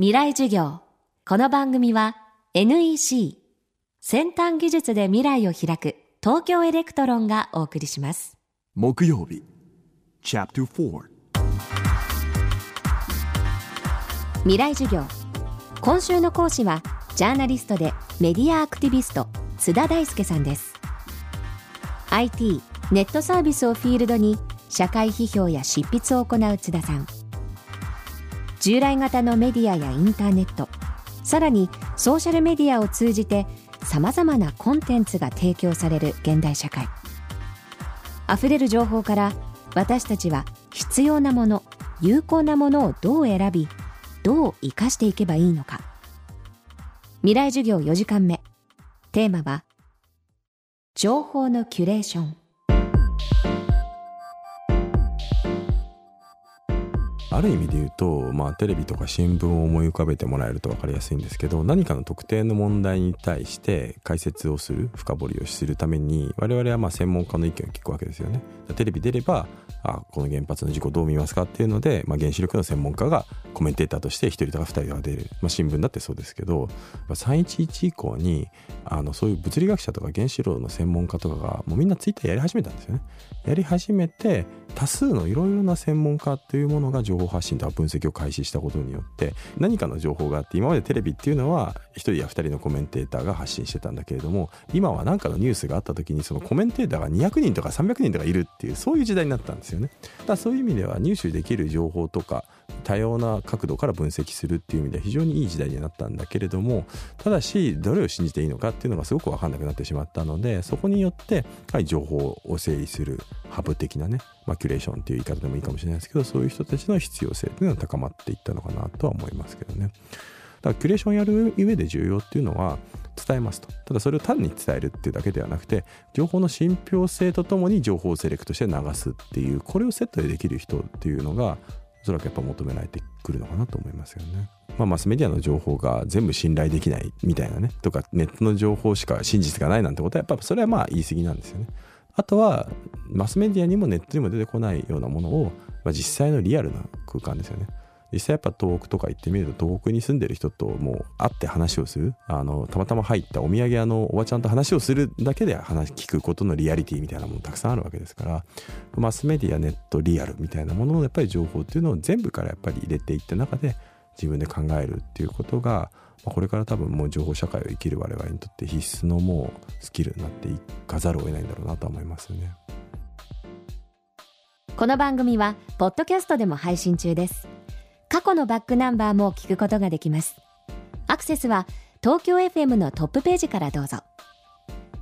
未来授業。この番組は NEC 先端技術で未来を開く東京エレクトロンがお送りします。木曜日 Chapter 4未来授業。今週の講師はジャーナリストでメディアアクティビスト津田大介さんです。IT ネットサービスをフィールドに社会批評や執筆を行う津田さん従来型のメディアやインターネットさらにソーシャルメディアを通じてさまざまなコンテンツが提供される現代社会。あふれる情報から私たちは必要なもの有効なものをどう選びどう生かしていけばいいのか。未来授業4時間目。テーマは情報のキュレーション。ある意味で言うと、まあ、テレビとか新聞を思い浮かべてもらえると分かりやすいんですけど何かの特定の問題に対して解説をする深掘りをするために我々はま専門家の意見を聞くわけですよね。テレビ出ればあこの原発の事故どう見ますかっていうので、まあ、原子力の専門家がコメンテーターとして1人とか2人が出る、まあ、新聞だってそうですけど311以降にあのそういう物理学者とか原子炉の専門家とかがもうみんなツイッターやり始めたんですよね。やり始めて多数のいろいろな専門家っていうものが情報発信とか分析を開始したことによって何かの情報があって今までテレビっていうのは1人や2人のコメンテーターが発信してたんだけれども今は何かのニュースがあった時にそのコメンテーターが200人とか300人とかいるっていうそういう時代になったんですよね。だそういう意味では入手できる情報とか多様な角度から分析するっていう意味では非常にいい時代になったんだけれどもただしどれを信じていいのかっていうのがすごく分かんなくなってしまったのでそこによって情報を整理するハブ的なね、まあ、キュレーションっていう言い方でもいいかもしれないですけどそういう人たちの必要性っていうのは高まっていったのかなとは思いますけどね。だからキュレーションやる上で重要っていうのは伝えますとただそれを単に伝えるっていうだけではなくて情報の信憑性とともに情報をセレクトして流すっていうこれをセットでできる人っていうのがおそらくやっぱ求められてくるのかなと思いますよね。まあ、マスメディアの情報が全部信頼できないみたいなねとかネットの情報しか真実がないなんてことはやっぱそれはまあ言い過ぎなんですよね。あとはマスメディアにもネットにも出てこないようなものを、まあ、実際のリアルな空間ですよね。実際やっぱ東北とか行ってみると東北に住んでる人ともう会って話をするあのたまたま入ったお土産屋のおばちゃんと話をするだけで話聞くことのリアリティみたいなものたくさんあるわけですからマスメディアネットリアルみたいなもののやっぱり情報っていうのを全部からやっぱり入れていった中で自分で考えるっていうことがこれから多分もう情報社会を生きる我々にとって必須のもうスキルになっていかざるを得ないんだろうなと思いますね。この番組はポッドキャストでも配信中です。過去のバックナンバーも聞くことができます。アクセスは東京 FM のトップページからどうぞ。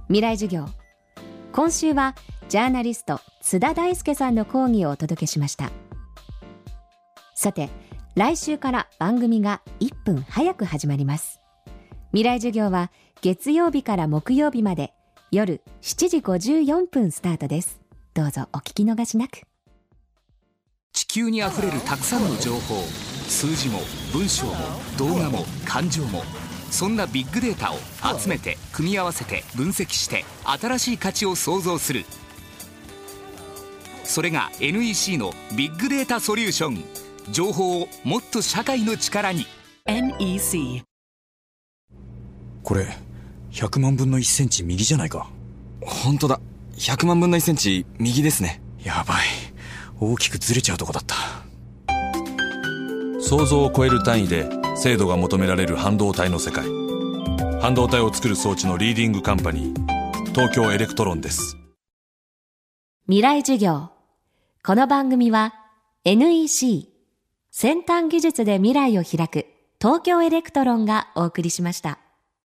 未来授業。今週はジャーナリスト津田大介さんの講義をお届けしました。さて来週から番組が1分早く始まります。未来授業は月曜日から木曜日まで。夜7時54分スタートです。どうぞお聞き逃しなく。球にあふれるたくさんの情報数字も文章も動画も感情もそんなビッグデータを集めて組み合わせて分析して新しい価値を創造する。それが NEC のビッグデータソリューション。情報をもっと社会の力に。NEC これ100万分の1センチ右じゃないか。本当だ。100万分の1センチ右ですね。やばい大きくずれちゃうとこだった。想像を超える単位で精度が求められる半導体の世界。半導体を作る装置のリーディングカンパニー東京エレクトロンです。未来授業。この番組は NEC 先端技術で未来を開く東京エレクトロンがお送りしました。